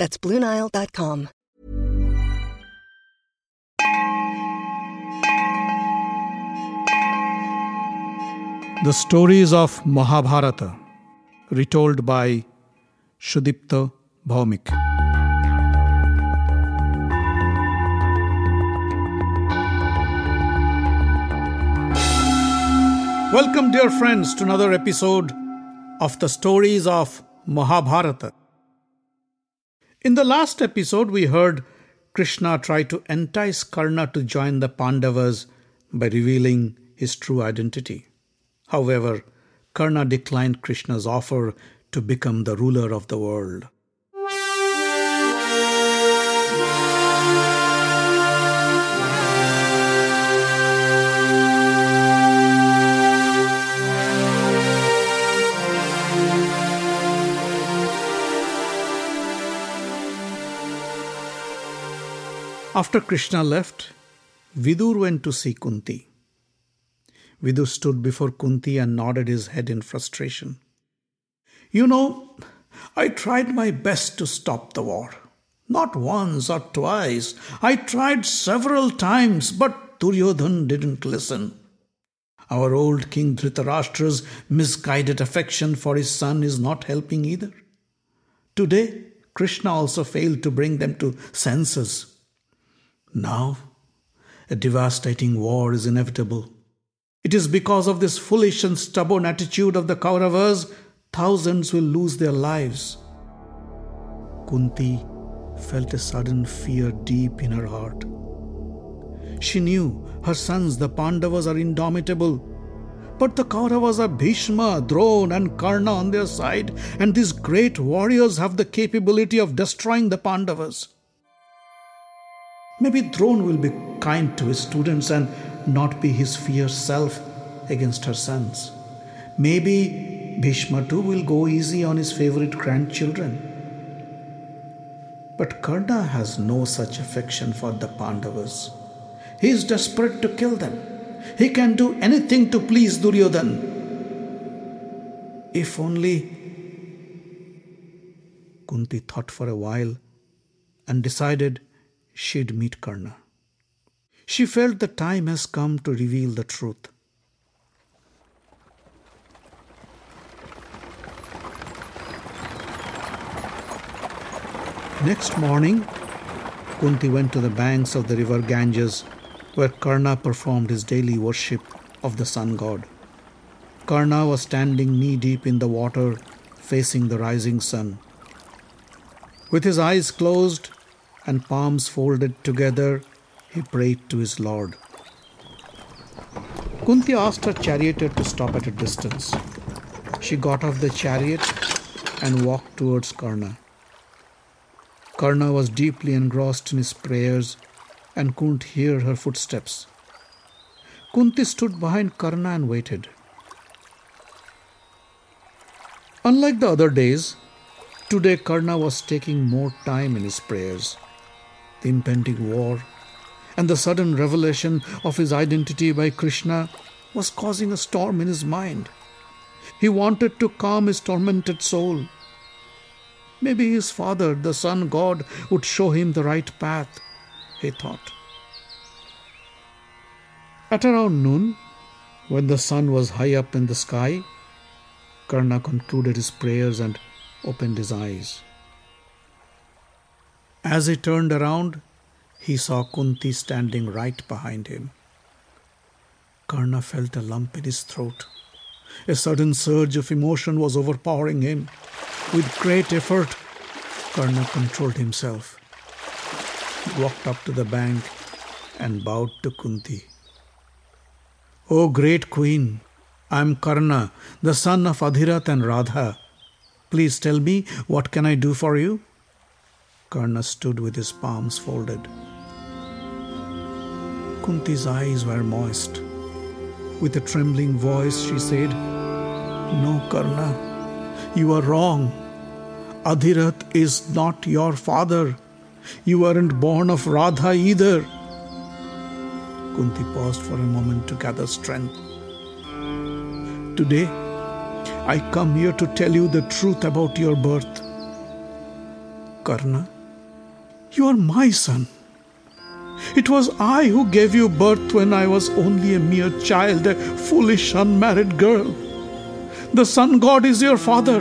That's BlueNile.com. The stories of Mahabharata, retold by Sudipta Bhawmik. Welcome, dear friends, to another episode of the stories of Mahabharata. In the last episode, we heard Krishna try to entice Karna to join the Pandavas by revealing his true identity. However, Karna declined Krishna's offer to become the ruler of the world. After Krishna left, Vidur went to see Kunti. Vidur stood before Kunti and nodded his head in frustration. You know, I tried my best to stop the war. Not once or twice. I tried several times, but Duryodhan didn't listen. Our old King Dhritarashtra's misguided affection for his son is not helping either. Today, Krishna also failed to bring them to senses. Now, a devastating war is inevitable. It is because of this foolish and stubborn attitude of the Kauravas, thousands will lose their lives. Kunti felt a sudden fear deep in her heart. She knew her sons, the Pandavas, are indomitable. But the Kauravas are Bhishma, Drona, and Karna on their side, and these great warriors have the capability of destroying the Pandavas. Maybe Drona will be kind to his students and not be his fierce self against her sons. Maybe Bhishma too will go easy on his favorite grandchildren. But Karna has no such affection for the Pandavas. He is desperate to kill them. He can do anything to please Duryodhan. If only. Kunti thought for a while and decided she'd meet Karna. She felt the time has come to reveal the truth. Next morning, Kunti went to the banks of the river Ganges, where Karna performed his daily worship of the sun god. Karna was standing knee deep in the water, facing the rising sun. With his eyes closed, and palms folded together, he prayed to his Lord. Kunti asked her charioteer to stop at a distance. She got off the chariot and walked towards Karna. Karna was deeply engrossed in his prayers and couldn't hear her footsteps. Kunti stood behind Karna and waited. Unlike the other days, today Karna was taking more time in his prayers the impending war, and the sudden revelation of his identity by Krishna was causing a storm in his mind. He wanted to calm his tormented soul. Maybe his father, the sun god, would show him the right path, he thought. At around noon, when the sun was high up in the sky, Karna concluded his prayers and opened his eyes. As he turned around, he saw Kunti standing right behind him. Karna felt a lump in his throat. A sudden surge of emotion was overpowering him. With great effort, Karna controlled himself. He walked up to the bank and bowed to Kunti. O great queen, I am Karna, the son of Adhirath and Radha. Please tell me, what can I do for you? Karna stood with his palms folded. Kunti's eyes were moist. With a trembling voice, she said, No, Karna, you are wrong. Adhirath is not your father. You aren't born of Radha either. Kunti paused for a moment to gather strength. Today, I come here to tell you the truth about your birth. Karna, you are my son. It was I who gave you birth when I was only a mere child, a foolish unmarried girl. The sun god is your father.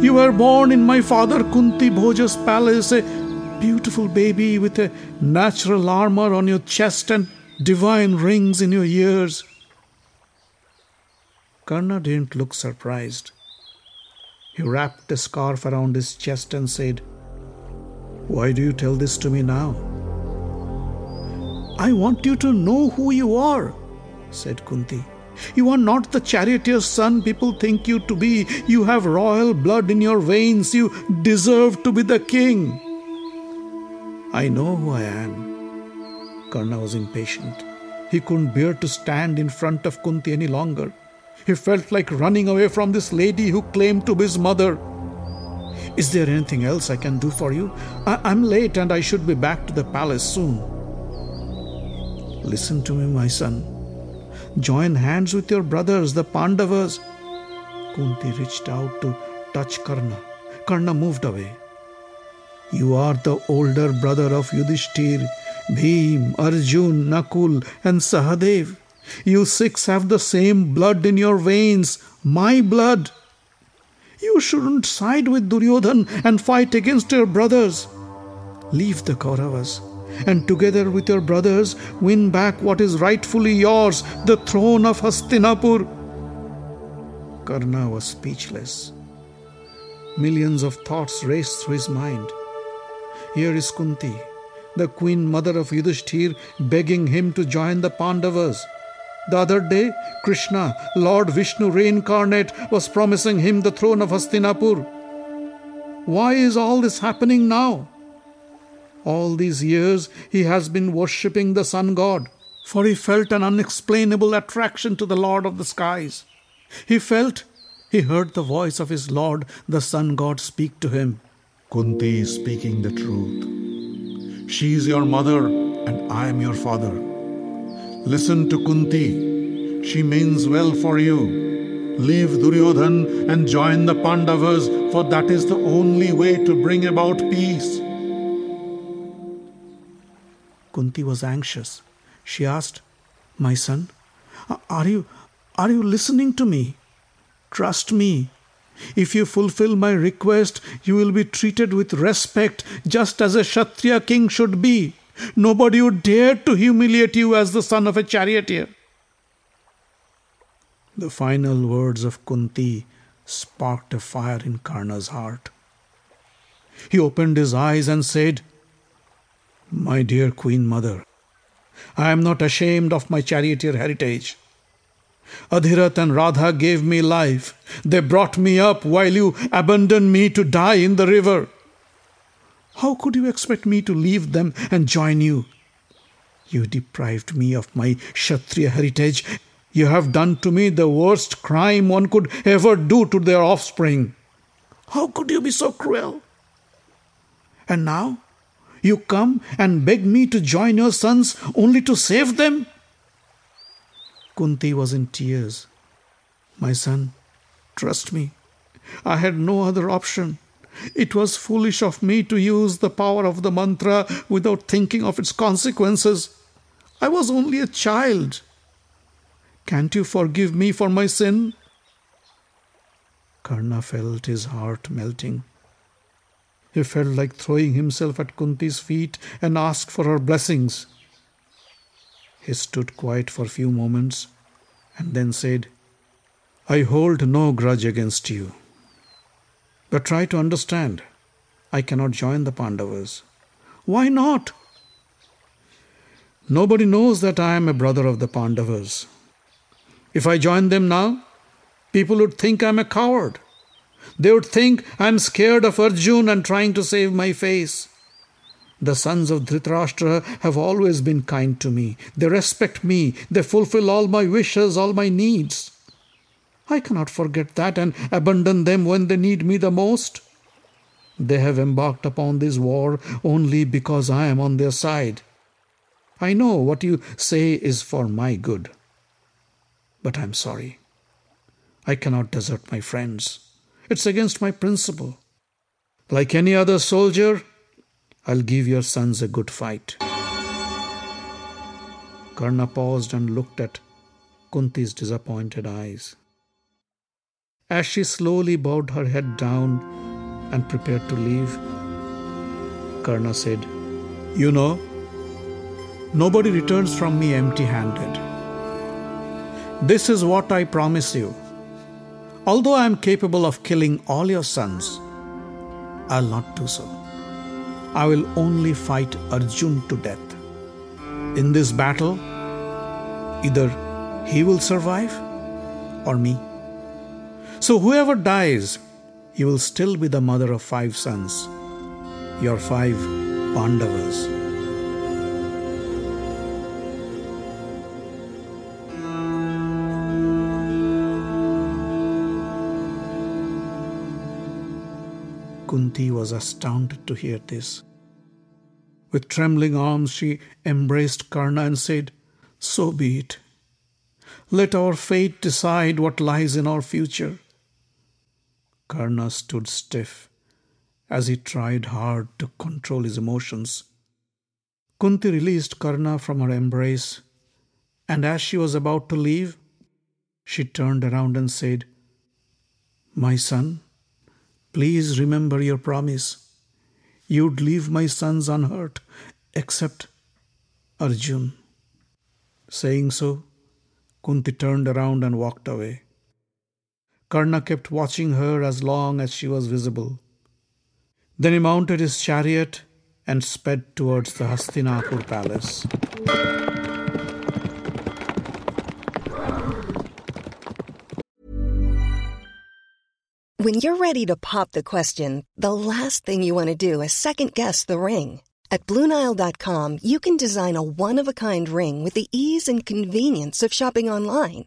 You were born in my father Kunti Bhoja's palace, a beautiful baby with a natural armor on your chest and divine rings in your ears. Karna didn't look surprised. He wrapped a scarf around his chest and said, why do you tell this to me now? I want you to know who you are, said Kunti. You are not the charioteer's son people think you to be. You have royal blood in your veins. You deserve to be the king. I know who I am. Karna was impatient. He couldn't bear to stand in front of Kunti any longer. He felt like running away from this lady who claimed to be his mother. Is there anything else I can do for you? I- am late and I should be back to the palace soon. Listen to me, my son. Join hands with your brothers, the Pandavas. Kunti reached out to touch Karna. Karna moved away. You are the older brother of Yudhishthir, Bhim, Arjun, Nakul, and Sahadev. You six have the same blood in your veins, my blood. You shouldn't side with Duryodhan and fight against your brothers. Leave the Kauravas and together with your brothers win back what is rightfully yours, the throne of Hastinapur. Karna was speechless. Millions of thoughts raced through his mind. Here is Kunti, the queen mother of Yudhishthir, begging him to join the Pandavas. The other day, Krishna, Lord Vishnu reincarnate, was promising him the throne of Hastinapur. Why is all this happening now? All these years he has been worshipping the sun god, for he felt an unexplainable attraction to the Lord of the skies. He felt he heard the voice of his Lord, the sun god, speak to him. Kunti is speaking the truth. She is your mother, and I am your father. Listen to Kunti. She means well for you. Leave Duryodhan and join the Pandavas, for that is the only way to bring about peace. Kunti was anxious. She asked, My son, are you are you listening to me? Trust me. If you fulfill my request, you will be treated with respect, just as a Kshatriya king should be. Nobody would dare to humiliate you as the son of a charioteer. The final words of Kunti sparked a fire in Karna's heart. He opened his eyes and said, My dear Queen Mother, I am not ashamed of my charioteer heritage. Adhirath and Radha gave me life. They brought me up while you abandoned me to die in the river. How could you expect me to leave them and join you? You deprived me of my Kshatriya heritage. You have done to me the worst crime one could ever do to their offspring. How could you be so cruel? And now you come and beg me to join your sons only to save them? Kunti was in tears. My son, trust me, I had no other option. It was foolish of me to use the power of the mantra without thinking of its consequences. I was only a child. Can't you forgive me for my sin? Karna felt his heart melting. He felt like throwing himself at Kunti's feet and asked for her blessings. He stood quiet for a few moments and then said, I hold no grudge against you. But try to understand. I cannot join the Pandavas. Why not? Nobody knows that I am a brother of the Pandavas. If I join them now, people would think I'm a coward. They would think I'm scared of Arjun and trying to save my face. The sons of Dhritarashtra have always been kind to me. They respect me. They fulfill all my wishes, all my needs. I cannot forget that and abandon them when they need me the most. They have embarked upon this war only because I am on their side. I know what you say is for my good. But I'm sorry. I cannot desert my friends. It's against my principle. Like any other soldier, I'll give your sons a good fight. Karna paused and looked at Kunti's disappointed eyes. As she slowly bowed her head down and prepared to leave, Karna said, You know, nobody returns from me empty handed. This is what I promise you. Although I am capable of killing all your sons, I'll not do so. I will only fight Arjun to death. In this battle, either he will survive or me. So, whoever dies, he will still be the mother of five sons, your five Pandavas. Kunti was astounded to hear this. With trembling arms, she embraced Karna and said, So be it. Let our fate decide what lies in our future. Karna stood stiff as he tried hard to control his emotions. Kunti released Karna from her embrace, and as she was about to leave, she turned around and said, My son, Please remember your promise. You'd leave my sons unhurt, except Arjun. Saying so, Kunti turned around and walked away. Karna kept watching her as long as she was visible. Then he mounted his chariot and sped towards the Hastinapur palace. When you're ready to pop the question, the last thing you want to do is second guess the ring. At Bluenile.com, you can design a one of a kind ring with the ease and convenience of shopping online.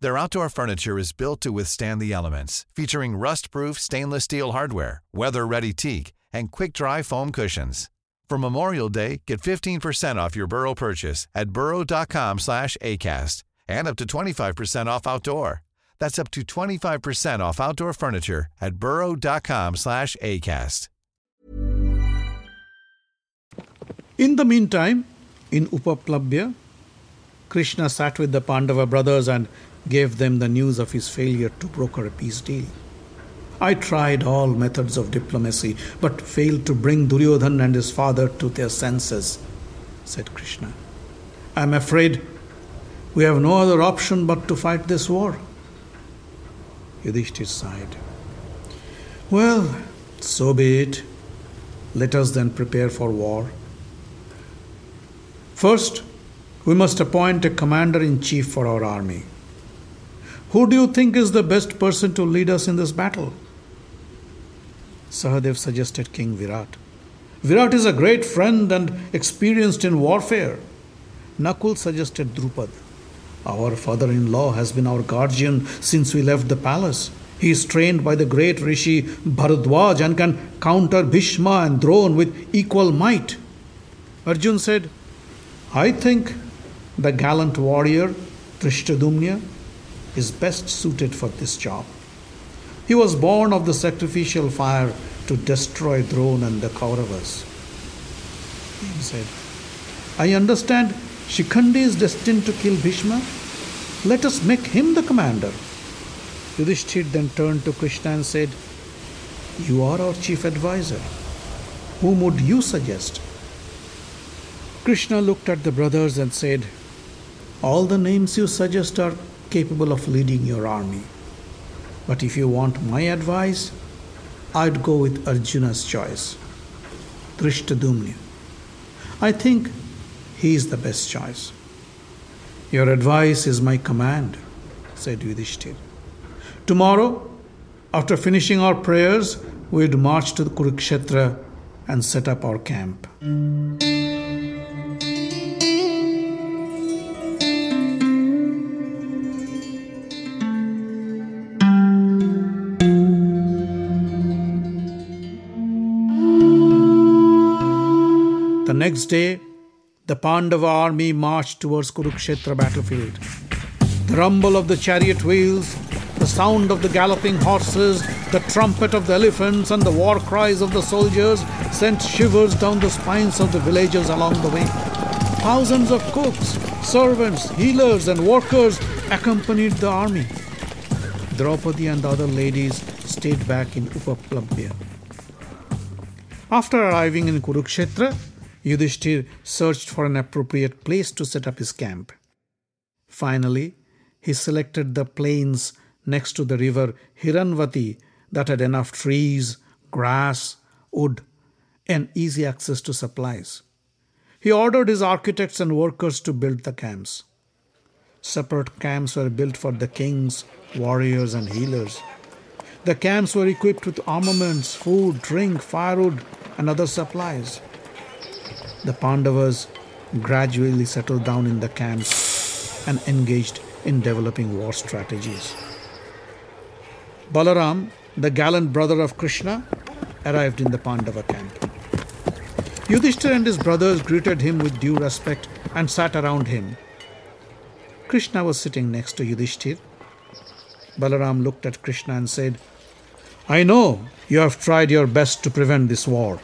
Their outdoor furniture is built to withstand the elements, featuring rust-proof stainless steel hardware, weather-ready teak, and quick-dry foam cushions. For Memorial Day, get 15% off your Burrow purchase at burrow.com slash ACAST and up to 25% off outdoor. That's up to 25% off outdoor furniture at burrow.com slash ACAST. In the meantime, in Upaplabhya, Krishna sat with the Pandava brothers and gave them the news of his failure to broker a peace deal. I tried all methods of diplomacy, but failed to bring Duryodhan and his father to their senses, said Krishna. I am afraid we have no other option but to fight this war. Yudhishthir sighed. Well, so be it. Let us then prepare for war. First, we must appoint a commander in chief for our army. Who do you think is the best person to lead us in this battle? Sahadev suggested King Virat. Virat is a great friend and experienced in warfare. Nakul suggested Drupad. Our father in law has been our guardian since we left the palace. He is trained by the great Rishi Bharadwaj and can counter Bhishma and Drona with equal might. Arjun said, I think the gallant warrior Dhrishtadyumna is best suited for this job. He was born of the sacrificial fire to destroy Drona and the Kauravas. He said, I understand Shikhandi is destined to kill Bhishma. Let us make him the commander. Yudhishthir then turned to Krishna and said, You are our chief advisor. Whom would you suggest? Krishna looked at the brothers and said, All the names you suggest are capable of leading your army. But if you want my advice, I'd go with Arjuna's choice, Dhrishtadyumna. I think he is the best choice. Your advice is my command, said Yudhishthir. Tomorrow, after finishing our prayers, we'd march to the Kurukshetra and set up our camp. Day, the Pandava army marched towards Kurukshetra battlefield. The rumble of the chariot wheels, the sound of the galloping horses, the trumpet of the elephants, and the war cries of the soldiers sent shivers down the spines of the villagers along the way. Thousands of cooks, servants, healers, and workers accompanied the army. Draupadi and the other ladies stayed back in Upaplabhya. After arriving in Kurukshetra, Yudhishthir searched for an appropriate place to set up his camp. Finally, he selected the plains next to the river Hiranvati that had enough trees, grass, wood, and easy access to supplies. He ordered his architects and workers to build the camps. Separate camps were built for the kings, warriors, and healers. The camps were equipped with armaments, food, drink, firewood, and other supplies. The Pandavas gradually settled down in the camps and engaged in developing war strategies. Balaram, the gallant brother of Krishna, arrived in the Pandava camp. Yudhishthir and his brothers greeted him with due respect and sat around him. Krishna was sitting next to Yudhishthir. Balaram looked at Krishna and said, I know you have tried your best to prevent this war.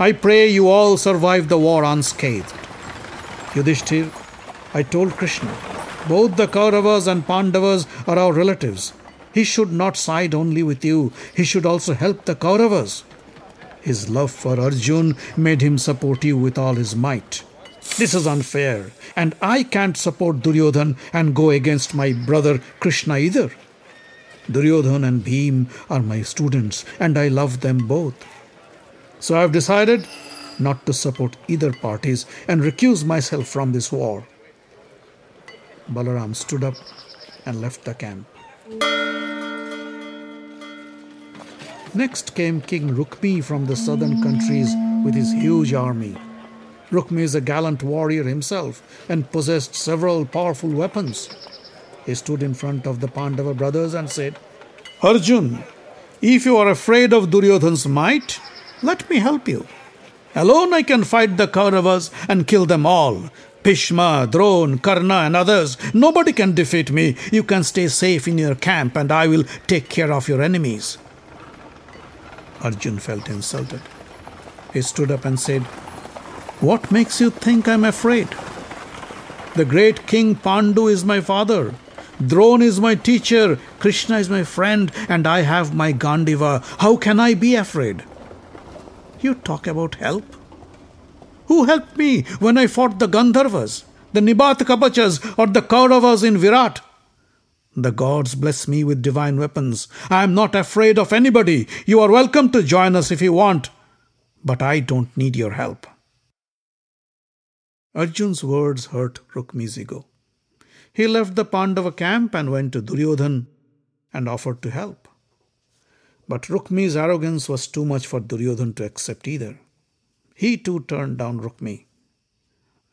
I pray you all survive the war unscathed. Yudhishthir, I told Krishna, both the Kauravas and Pandavas are our relatives. He should not side only with you, he should also help the Kauravas. His love for Arjun made him support you with all his might. This is unfair, and I can't support Duryodhan and go against my brother Krishna either. Duryodhan and Bhim are my students, and I love them both. So I have decided not to support either parties and recuse myself from this war. Balaram stood up and left the camp. Next came King Rukmi from the southern countries with his huge army. Rukmi is a gallant warrior himself and possessed several powerful weapons. He stood in front of the Pandava brothers and said, Arjun, if you are afraid of Duryodhan's might, let me help you. Alone I can fight the Kauravas and kill them all. Bhishma, Drona, Karna, and others. Nobody can defeat me. You can stay safe in your camp, and I will take care of your enemies. Arjun felt insulted. He stood up and said, What makes you think I'm afraid? The great King Pandu is my father. Drona is my teacher. Krishna is my friend, and I have my Gandiva. How can I be afraid? You talk about help? Who helped me when I fought the Gandharvas, the Nibat Kabachas, or the Kauravas in Virat? The gods bless me with divine weapons. I am not afraid of anybody. You are welcome to join us if you want, but I don't need your help. Arjun's words hurt Rukmi's ego. He left the Pandava camp and went to Duryodhan and offered to help. But Rukmi's arrogance was too much for Duryodhan to accept either. He too turned down Rukmi.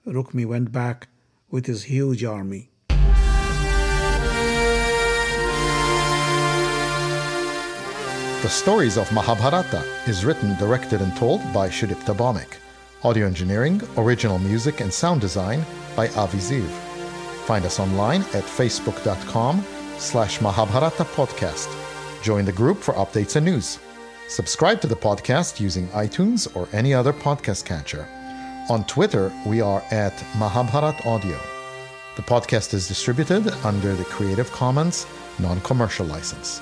Rukmi went back with his huge army. The Stories of Mahabharata is written, directed, and told by Sudipta Bhawmik. Audio engineering, original music, and sound design by Avi Ziv. Find us online at facebook.com slash Mahabharata Podcast. Join the group for updates and news. Subscribe to the podcast using iTunes or any other podcast catcher. On Twitter, we are at Mahabharat Audio. The podcast is distributed under the Creative Commons non commercial license.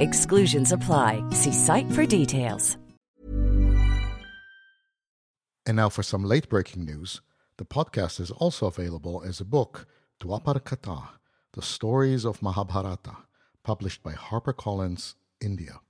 Exclusions apply. See site for details. And now for some late breaking news. The podcast is also available as a book, Dwapar Katha, The Stories of Mahabharata, published by HarperCollins, India.